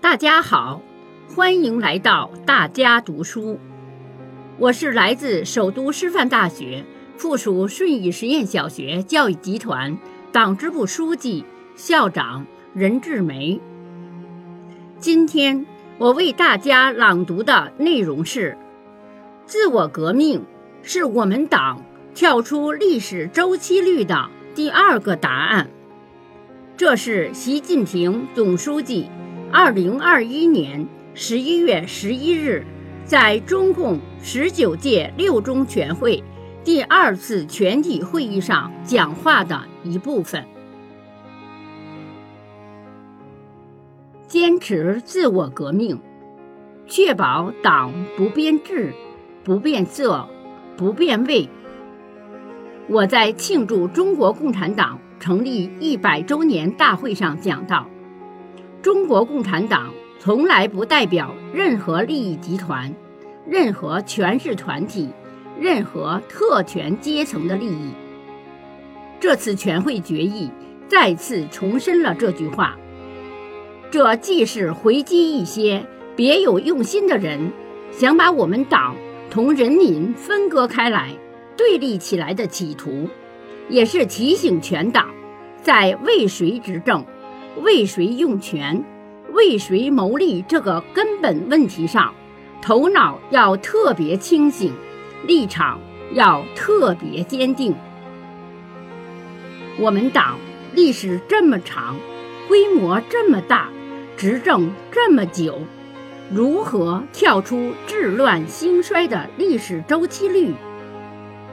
大家好，欢迎来到大家读书。我是来自首都师范大学附属顺义实验小学教育集团党支部书记、校长任志梅。今天我为大家朗读的内容是：自我革命是我们党跳出历史周期率的第二个答案。这是习近平总书记。二零二一年十一月十一日，在中共十九届六中全会第二次全体会议上讲话的一部分。坚持自我革命，确保党不变质、不变色、不变味。我在庆祝中国共产党成立一百周年大会上讲到。中国共产党从来不代表任何利益集团、任何权势团体、任何特权阶层的利益。这次全会决议再次重申了这句话。这既是回击一些别有用心的人想把我们党同人民分割开来、对立起来的企图，也是提醒全党，在为谁执政。为谁用权、为谁谋利这个根本问题上，头脑要特别清醒，立场要特别坚定。我们党历史这么长，规模这么大，执政这么久，如何跳出治乱兴衰的历史周期率？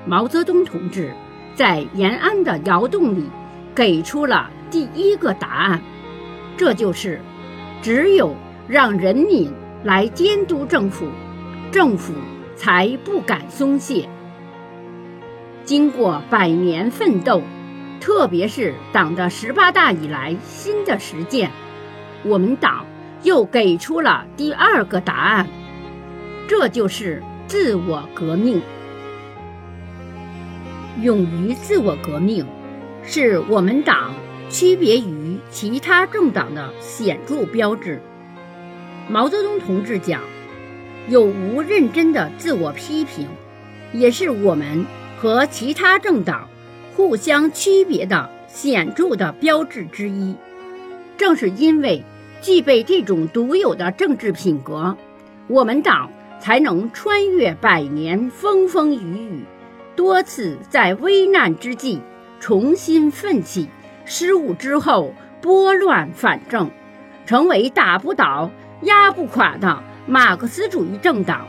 毛泽东同志在延安的窑洞里给出了。第一个答案，这就是：只有让人民来监督政府，政府才不敢松懈。经过百年奋斗，特别是党的十八大以来新的实践，我们党又给出了第二个答案，这就是自我革命。勇于自我革命，是我们党。区别于其他政党的显著标志。毛泽东同志讲：“有无认真的自我批评，也是我们和其他政党互相区别的显著的标志之一。”正是因为具备这种独有的政治品格，我们党才能穿越百年风风雨雨，多次在危难之际重新奋起。失误之后拨乱反正，成为打不倒、压不垮的马克思主义政党。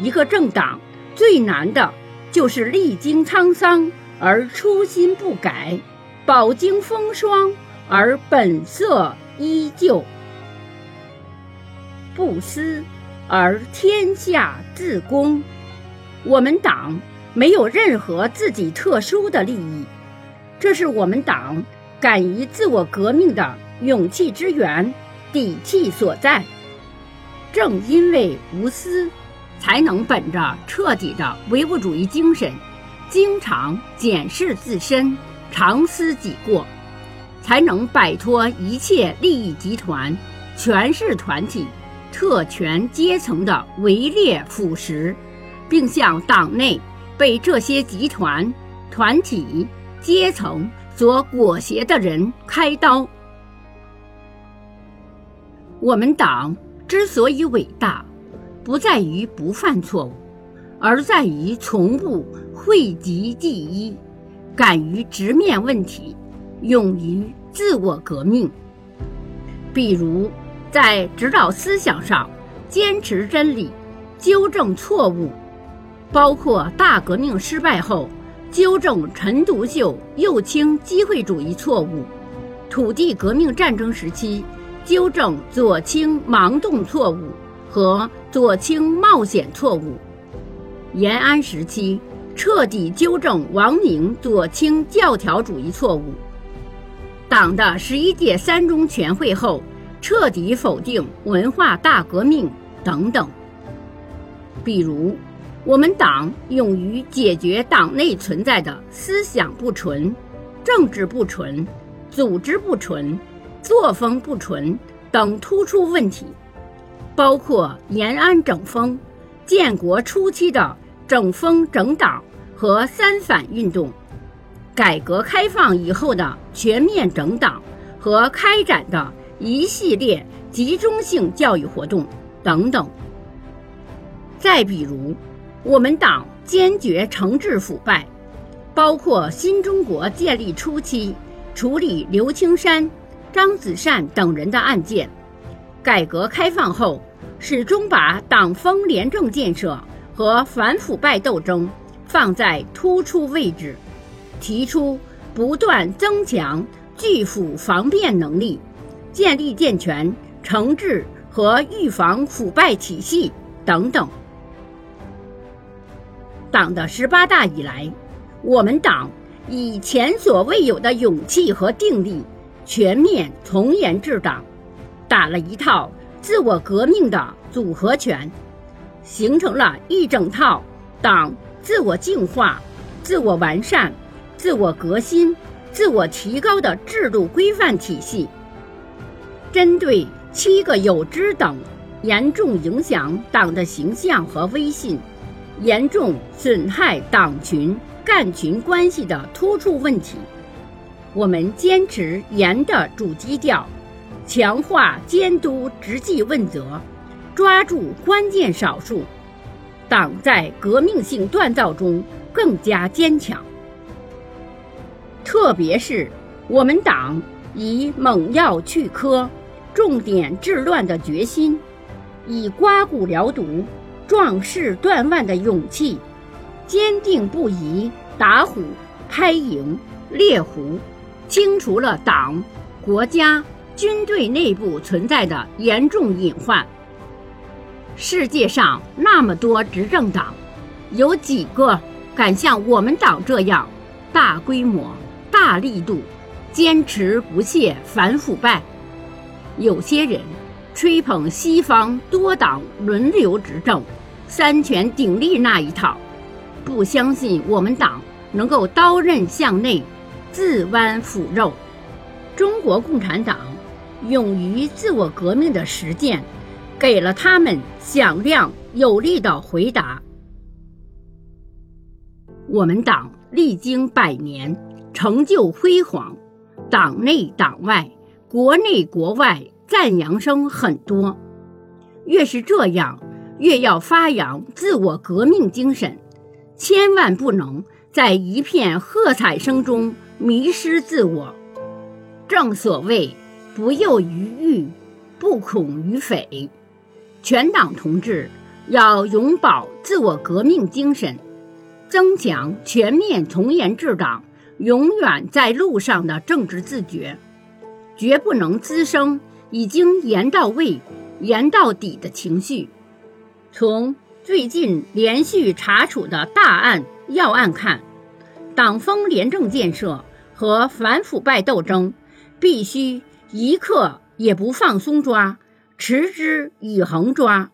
一个政党最难的就是历经沧桑而初心不改，饱经风霜而本色依旧，不思而天下自公。我们党没有任何自己特殊的利益。这是我们党敢于自我革命的勇气之源、底气所在。正因为无私，才能本着彻底的唯物主义精神，经常检视自身、常思己过，才能摆脱一切利益集团、权势团体、特权阶层的围猎腐蚀，并向党内被这些集团、团体。阶层所裹挟的人开刀。我们党之所以伟大，不在于不犯错误，而在于从不讳疾忌医，敢于直面问题，勇于自我革命。比如，在指导思想上坚持真理，纠正错误，包括大革命失败后。纠正陈独秀右倾机会主义错误，土地革命战争时期纠正左倾盲动错误和左倾冒险错误，延安时期彻底纠正王明左倾教条主义错误，党的十一届三中全会后彻底否定文化大革命等等，比如。我们党勇于解决党内存在的思想不纯、政治不纯、组织不纯、作风不纯等突出问题，包括延安整风、建国初期的整风整党和三反运动，改革开放以后的全面整党和开展的一系列集中性教育活动等等。再比如，我们党坚决惩治腐败，包括新中国建立初期处理刘青山、张子善等人的案件；改革开放后，始终把党风廉政建设和反腐败斗争放在突出位置，提出不断增强拒腐防变能力，建立健全惩治和预防腐败体系等等。党的十八大以来，我们党以前所未有的勇气和定力，全面从严治党，打了一套自我革命的组合拳，形成了一整套党自我净化、自我完善、自我革新、自我提高的制度规范体系。针对七个有知等严重影响党的形象和威信。严重损害党群干群关系的突出问题，我们坚持严的主基调，强化监督执纪问责，抓住关键少数，党在革命性锻造中更加坚强。特别是我们党以猛药去疴、重点治乱的决心，以刮骨疗毒。壮士断腕的勇气，坚定不移打虎、拍蝇、猎狐，清除了党、国家、军队内部存在的严重隐患。世界上那么多执政党，有几个敢像我们党这样大规模、大力度、坚持不懈反腐败？有些人吹捧西方多党轮流执政。三权鼎立那一套，不相信我们党能够刀刃向内，自剜腐肉。中国共产党勇于自我革命的实践，给了他们响亮有力的回答。我们党历经百年，成就辉煌，党内党外、国内国外赞扬声很多。越是这样。越要发扬自我革命精神，千万不能在一片喝彩声中迷失自我。正所谓“不诱于欲，不恐于匪”，全党同志要永葆自我革命精神，增强全面从严治党、永远在路上的政治自觉，绝不能滋生已经严到位、严到底的情绪。从最近连续查处的大案要案看，党风廉政建设和反腐败斗争必须一刻也不放松抓，持之以恒抓。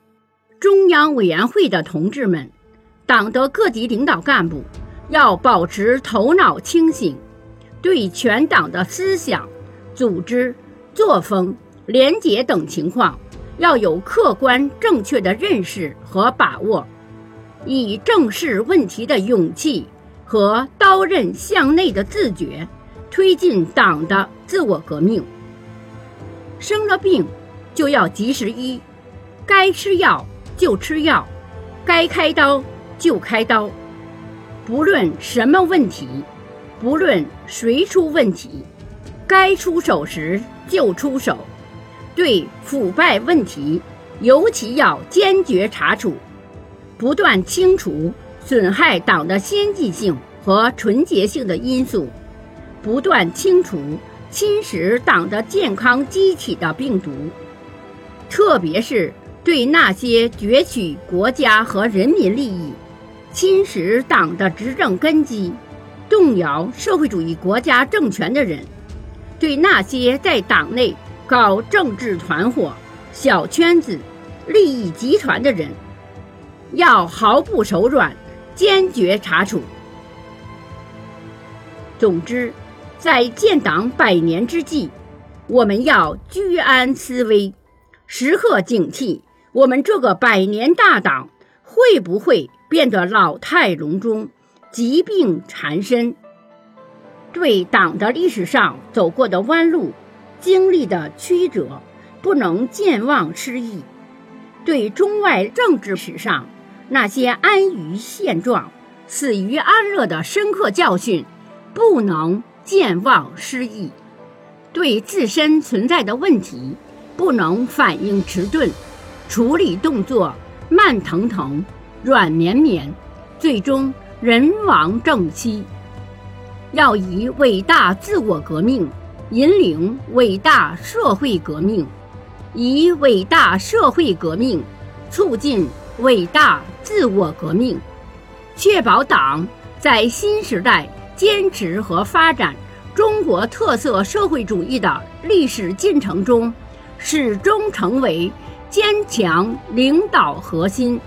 中央委员会的同志们，党的各级领导干部要保持头脑清醒，对全党的思想、组织、作风、廉洁等情况。要有客观正确的认识和把握，以正视问题的勇气和刀刃向内的自觉，推进党的自我革命。生了病就要及时医，该吃药就吃药，该开刀就开刀。不论什么问题，不论谁出问题，该出手时就出手。对腐败问题，尤其要坚决查处，不断清除损害党的先进性和纯洁性的因素，不断清除侵蚀党的健康机体的病毒，特别是对那些攫取国家和人民利益、侵蚀党的执政根基、动摇社会主义国家政权的人，对那些在党内。搞政治团伙、小圈子、利益集团的人，要毫不手软，坚决查处。总之，在建党百年之际，我们要居安思危，时刻警惕我们这个百年大党会不会变得老态龙钟、疾病缠身。对党的历史上走过的弯路、经历的曲折，不能健忘失忆；对中外政治史上那些安于现状、死于安乐的深刻教训，不能健忘失忆；对自身存在的问题，不能反应迟钝，处理动作慢腾腾、软绵绵，最终人亡政息。要以伟大自我革命引领伟大社会革命，以伟大社会革命促进伟大自我革命，确保党在新时代坚持和发展中国特色社会主义的历史进程中，始终成为坚强领导核心。